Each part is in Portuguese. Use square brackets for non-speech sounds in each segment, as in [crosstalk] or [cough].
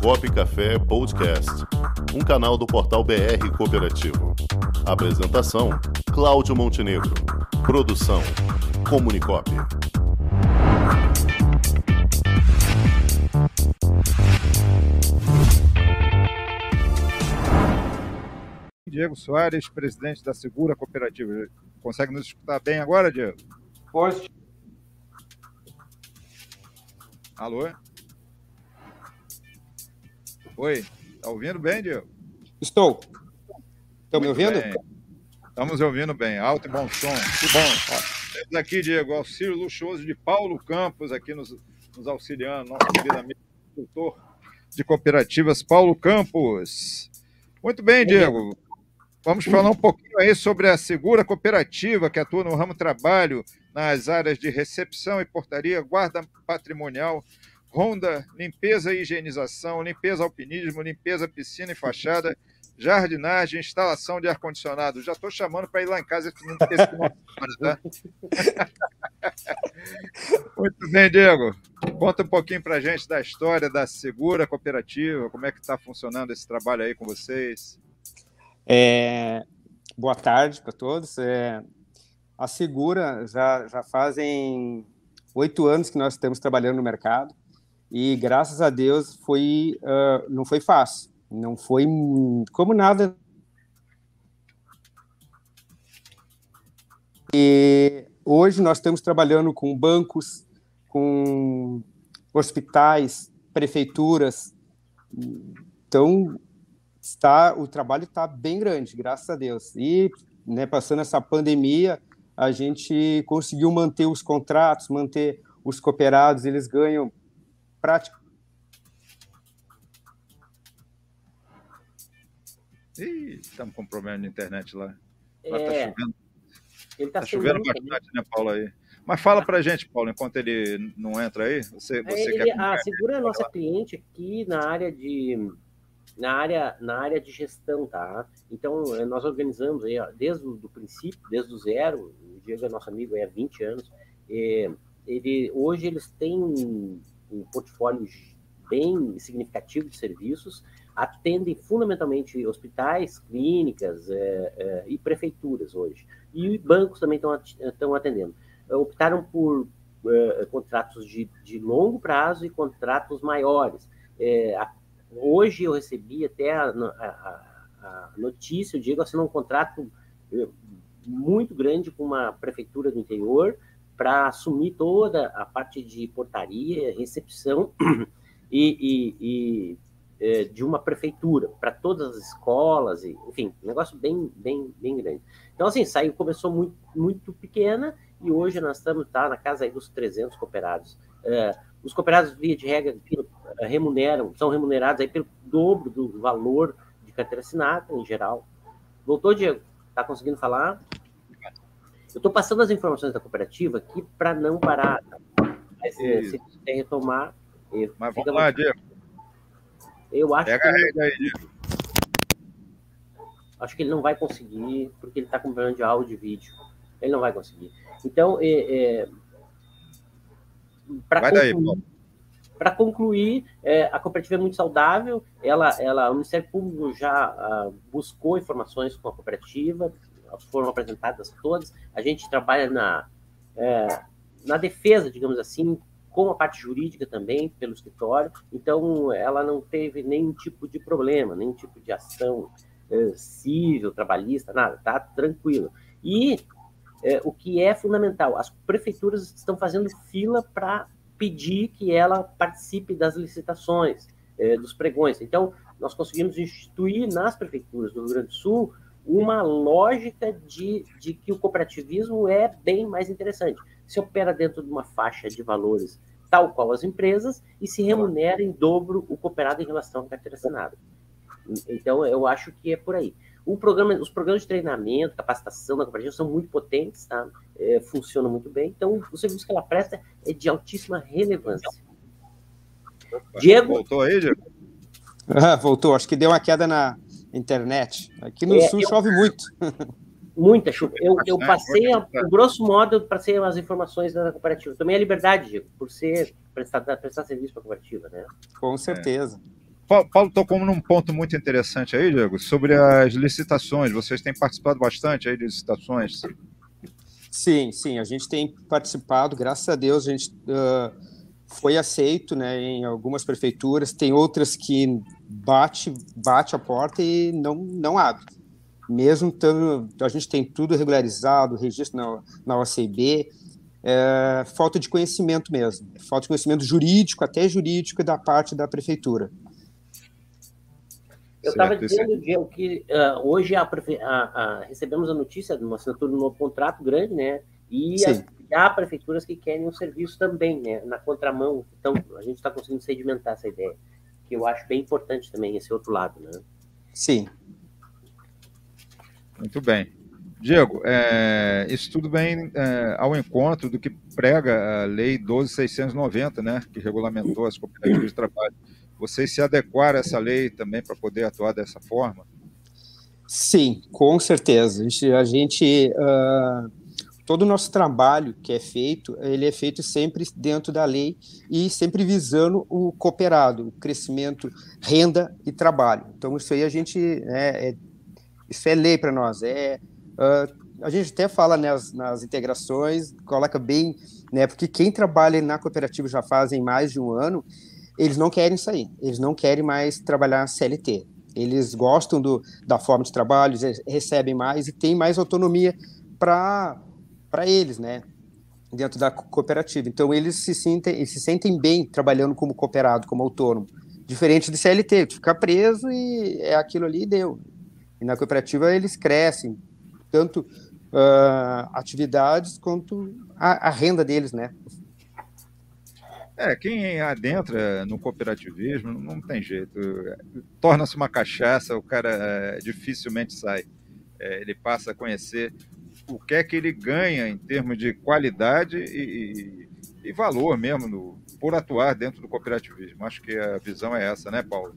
Comunicop Café Podcast, um canal do portal BR Cooperativo. Apresentação: Cláudio Montenegro. Produção: Comunicop. Diego Soares, presidente da Segura Cooperativa. Consegue nos escutar bem agora, Diego? Pode. Alô? Oi, tá ouvindo bem, Diego? Estou. Estão me ouvindo? Bem. Estamos ouvindo bem, alto e bom som. Que bom. Temos aqui, Diego, auxílio luxuoso de Paulo Campos, aqui nos, nos auxiliando, nosso querido amigo, consultor de cooperativas, Paulo Campos. Muito bem, Diego. Vamos falar um pouquinho aí sobre a Segura Cooperativa, que atua no ramo trabalho, nas áreas de recepção e portaria, guarda patrimonial, ronda, limpeza e higienização, limpeza alpinismo, limpeza piscina e fachada, jardinagem, instalação de ar-condicionado. Já estou chamando para ir lá em casa semana, tá? [laughs] Muito bem, Diego. Conta um pouquinho para a gente da história da Segura Cooperativa, como é que está funcionando esse trabalho aí com vocês. É, boa tarde para todos. É, a Segura já, já fazem oito anos que nós estamos trabalhando no mercado e graças a Deus foi uh, não foi fácil, não foi como nada. E hoje nós estamos trabalhando com bancos, com hospitais, prefeituras. Então está o trabalho está bem grande, graças a Deus. E né, passando essa pandemia, a gente conseguiu manter os contratos, manter os cooperados, eles ganham praticamente. Ih, estamos com um problema de internet lá. lá tá É, chovendo, ele tá, tá chovendo bastante, né, Paulo? Aí. Mas fala pra gente, Paulo, enquanto ele não entra aí, você, você Ele- quer. a Segura é nossa cliente aqui na área de na área na área de gestão, tá? Então eh, nós organizamos aí, ó, desde o do princípio, desde o zero. O Diego é nosso amigo aí há 20 anos. eh, ele hoje eles têm um, portfólio bem significativo de serviços, atendem fundamentalmente hospitais, clínicas eh, eh, e prefeituras hoje. E bancos também estão at- estão atendendo. Optaram por eh, contratos de, de longo prazo e contratos maiores. Eh, a- hoje eu recebi até a, a- a notícia, o Diego assinou um contrato eh, muito grande com uma prefeitura do interior para assumir toda a parte de portaria, recepção e, e- e, eh, de uma prefeitura para todas as escolas, e, enfim, um negócio bem, bem, bem grande. Então, assim, saiu, começou muito, muito pequena e hoje nós estamos tá, na casa aí dos 300 cooperados. Eh, os cooperados, via de regra, eh, remuneram, são remunerados aí pelo dobro do valor de carteira assinada, em geral. Voltou, Diego? Está conseguindo falar? Eu estou passando as informações da cooperativa aqui para não parar. Mas Isso. se quer retomar, Mas vamos lá. Diego. eu acho Pega que, rede aí, Diego. acho que ele não vai conseguir, porque ele está com problema de áudio e vídeo. Ele não vai conseguir. Então, é, para Vai daí, concluir, concluir, é, a cooperativa é muito saudável. Ela, ela, o Ministério Público já ah, buscou informações com a cooperativa, foram apresentadas todas. A gente trabalha na, é, na defesa, digamos assim, com a parte jurídica também, pelo escritório. Então, ela não teve nenhum tipo de problema, nenhum tipo de ação é, civil, trabalhista, nada. Tá tranquilo. E é, o que é fundamental, as prefeituras estão fazendo fila para pedir que ela participe das licitações, é, dos pregões. Então, nós conseguimos instituir nas prefeituras do Rio Grande do Sul uma lógica de, de que o cooperativismo é bem mais interessante. Se opera dentro de uma faixa de valores tal qual as empresas e se remunera em dobro o cooperado em relação à carteira assinada. Então, eu acho que é por aí. O programa, os programas de treinamento, capacitação da cooperativa são muito potentes, tá? É, funcionam muito bem. Então, o serviço que ela presta é de altíssima relevância. Diego? Voltou aí, Diego? Ah, voltou, acho que deu uma queda na internet. Aqui no É, sul eu- chove muito. Muita chuva. Eu, eu passei, a, grosso modo, eu passei as informações da cooperativa. Também a liberdade, Diego, por ser prestar, prestar serviço para a cooperativa, né? Com certeza. Paulo tocou num ponto muito interessante aí, Diego, sobre as licitações. Vocês têm participado bastante aí de licitações? Sim, sim, a gente tem participado, graças a Deus, a gente uh, foi aceito né, em algumas prefeituras, tem outras que bate, bate a porta e não, não abre. Mesmo tendo, a gente tem tudo regularizado, registro na, na OCB, é, falta de conhecimento mesmo, falta de conhecimento jurídico, até jurídico, da parte da prefeitura. Eu estava dizendo, Diego, que uh, hoje a, a, a, recebemos a notícia de uma assinatura de um novo contrato grande, né? E as, há prefeituras que querem o serviço também, né? Na contramão. Então, a gente está conseguindo sedimentar essa ideia, que eu acho bem importante também, esse outro lado, né? Sim. Muito bem. Diego, é, isso tudo vem é, ao encontro do que prega a Lei 12.690, né, que regulamentou as cooperativas de trabalho. Vocês se adequaram a essa lei também para poder atuar dessa forma? Sim, com certeza. A gente, a gente uh, todo o nosso trabalho que é feito, ele é feito sempre dentro da lei e sempre visando o cooperado, o crescimento, renda e trabalho. Então isso aí a gente é, é isso é lei para nós, é Uh, a gente até fala nas, nas integrações, coloca bem, né? Porque quem trabalha na cooperativa já fazem mais de um ano, eles não querem sair, eles não querem mais trabalhar CLT. Eles gostam do, da forma de trabalho, eles recebem mais e têm mais autonomia para eles, né? Dentro da cooperativa. Então, eles se sentem, eles se sentem bem trabalhando como cooperado, como autônomo. Diferente do CLT, tu fica preso e é aquilo ali e deu. E na cooperativa eles crescem, tanto uh, atividades quanto a, a, renda deles, né? É, quem adentra no cooperativismo não tem jeito. Torna-se uma cachaça, o cara é, dificilmente sai. É, ele passa a conhecer o que é que ele ganha em termos de qualidade e, e, e valor mesmo no, por atuar dentro do cooperativismo. Acho que a visão é essa, né, Paulo?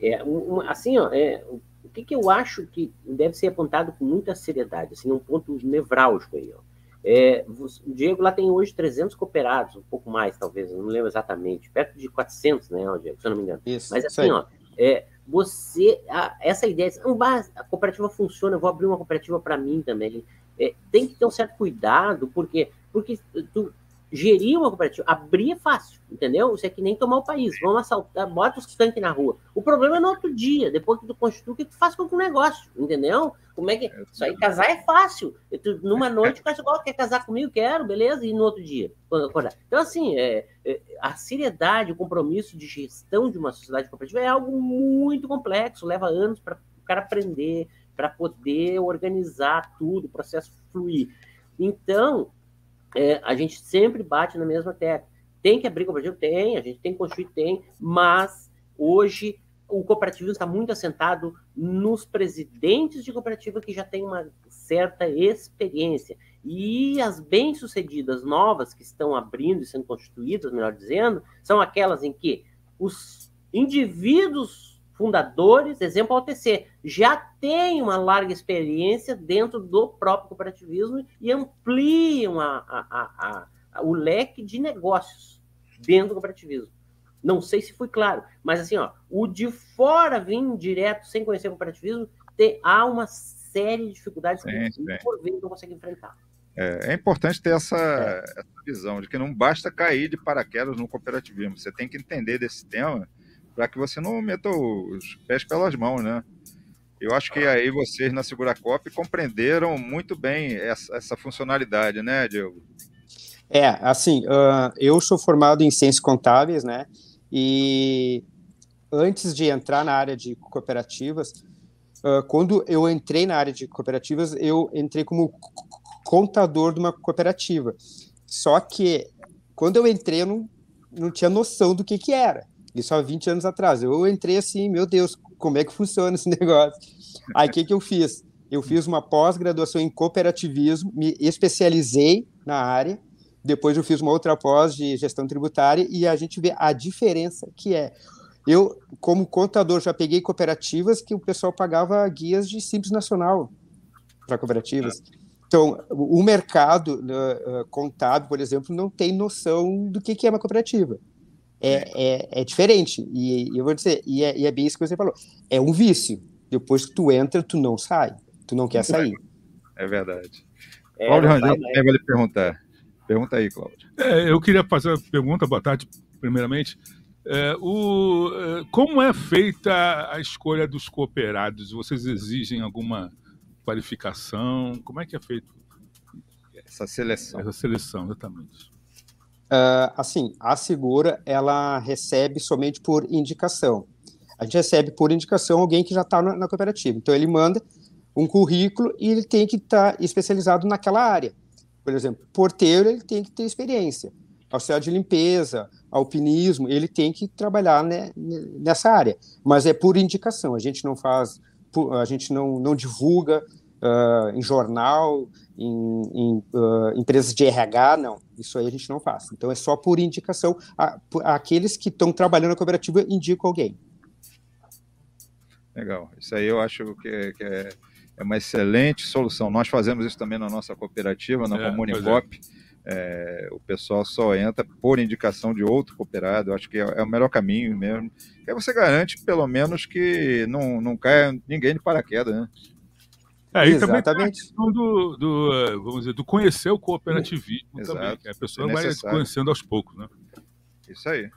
É, um, assim, ó, é, que, que eu acho que deve ser apontado com muita seriedade, assim, um ponto nevrálgico aí, ó. É, o Diego lá tem hoje 300 cooperados, um pouco mais, talvez, não lembro exatamente, perto de 400, né, Diego, se eu não me engano. Isso, Mas assim, ó, é, você, a, essa ideia, de, a cooperativa funciona, eu vou abrir uma cooperativa para mim também. É, tem que ter um certo cuidado, porque porque tu, gerir uma cooperativa, abrir é fácil, entendeu? Isso é que nem tomar o país. Vamos assaltar, bota os tanques na rua. O problema é no outro dia, depois que tu constitui, o que tu faz com o negócio, entendeu? Como é que. Isso aí, casar é fácil. Tu, numa noite, o cara igual, quer casar comigo? Quero, beleza? E no outro dia, acordar. Então, assim, é, é, a seriedade, o compromisso de gestão de uma sociedade cooperativa é algo muito complexo, leva anos para o cara aprender, para poder organizar tudo, o processo fluir. Então, é, a gente sempre bate na mesma tecla. Tem que abrir cooperativo? Tem, a gente tem que construir? Tem, mas hoje o cooperativismo está muito assentado nos presidentes de cooperativa que já têm uma certa experiência. E as bem-sucedidas novas que estão abrindo e sendo constituídas, melhor dizendo, são aquelas em que os indivíduos fundadores, exemplo, a OTC, já tem uma larga experiência dentro do próprio cooperativismo e ampliam a, a, a, o leque de negócios dentro do cooperativismo. Não sei se foi claro, mas assim, ó, o de fora vir direto sem conhecer o cooperativismo, tem, há uma série de dificuldades sim, que por vezes não consegue enfrentar. É, é, importante ter essa, é. essa visão de que não basta cair de paraquedas no cooperativismo. Você tem que entender desse tema para que você não meta os pés pelas mãos, né? Eu acho que aí vocês na Seguracop compreenderam muito bem essa, essa, funcionalidade, né, Diego? É, assim, uh, eu sou formado em ciências contábeis, né? E antes de entrar na área de cooperativas, uh, quando eu entrei na área de cooperativas, eu entrei como contador de uma cooperativa. Só que quando eu entrei, eu não, não tinha noção do que, que era. Isso há 20 anos atrás. Eu entrei assim, meu Deus, como é que funciona esse [laughs] negócio? Aí o que, que eu fiz? Eu fiz uma pós-graduação em cooperativismo, me especializei na área, depois eu fiz uma outra pós de gestão tributária e a gente vê a diferença que é. Eu, como contador, já peguei cooperativas que o pessoal pagava guias de Simples Nacional para cooperativas. Então, o mercado uh, contábil, por exemplo, não tem noção do que, que é uma cooperativa é, é, é diferente. E, e, eu vou dizer, e é, e é bem isso que você falou. É um vício. Depois que tu entra, tu não sai. Tu não quer sair. É verdade. É, Cláudio Rangel também vai lhe perguntar. Pergunta aí, Cláudio. É, eu queria fazer uma pergunta, boa tarde, primeiramente. É, o, é, como é feita a escolha dos cooperados? Vocês exigem alguma qualificação? Como é que é feito? Essa seleção. Essa seleção, exatamente. Uh, assim, a segura ela recebe somente por indicação. A gente recebe por indicação alguém que já está na, na, cooperativa. Então ele manda um currículo e ele tem que estar tá especializado naquela área. Por exemplo, porteiro ele tem que ter experiência. Auxiliar de limpeza, alpinismo, ele tem que trabalhar né, nessa área. Mas é por indicação. A gente não faz, a gente não, não divulga uh, em jornal, em, em uh, empresas de RH, não. Isso aí a gente não faz. Então é só por indicação. A, por, aqueles que estão trabalhando na cooperativa indicam alguém. Legal. Isso aí eu acho que, é, que é, é, uma excelente solução. Nós fazemos isso também na nossa cooperativa, na é, Comunicop. É, o pessoal só entra por indicação de outro cooperado. Eu acho que é, é o melhor caminho mesmo. Que aí você garante, pelo menos, que não, não caia ninguém de paraquedas, né? É, e também tem a questão do, do, vamos dizer, do conhecer o cooperativismo Exato. também, que a pessoa é vai conhecendo aos poucos, né? Isso aí.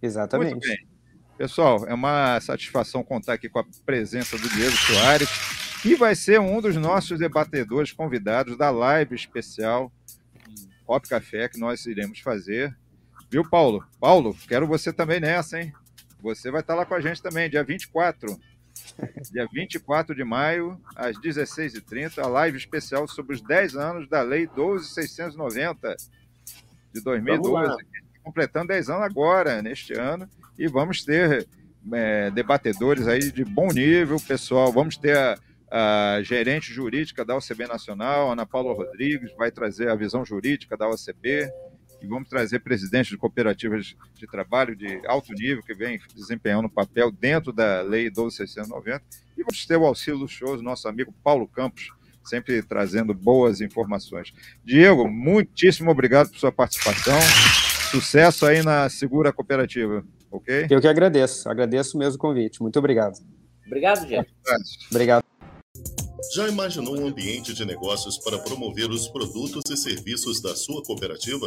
Exatamente. Muito bem. Pessoal, é uma satisfação contar aqui com a presença do Diego Soares, que vai ser um dos nossos debatedores convidados da live especial Hop Café que nós iremos fazer. Viu, Paulo? Paulo, quero você também nessa, hein? Você vai estar lá com a gente também, dia 24 [laughs] dia 24 de maio, às 16h30, a live especial sobre os 10 anos da Lei 12.690 de 2012, completando 10 anos agora, neste ano, e vamos ter é, debatedores aí de bom nível, pessoal, vamos ter a, a gerente jurídica da OCB Nacional, Ana Paula Rodrigues, vai trazer a visão jurídica da OCB, e vamos trazer presidentes de cooperativas de trabalho de alto nível que vem desempenhando um papel dentro da Lei 12.690 e vamos ter o auxílio luxuoso nosso amigo Paulo Campos, sempre trazendo boas informações. Diego, muitíssimo obrigado por sua participação. Sucesso aí na Segura Cooperativa, ok? Eu que agradeço, agradeço mesmo o convite. Muito obrigado. Obrigado, Diego. Obrigado. Já imaginou um ambiente de negócios para promover os produtos e serviços da sua cooperativa?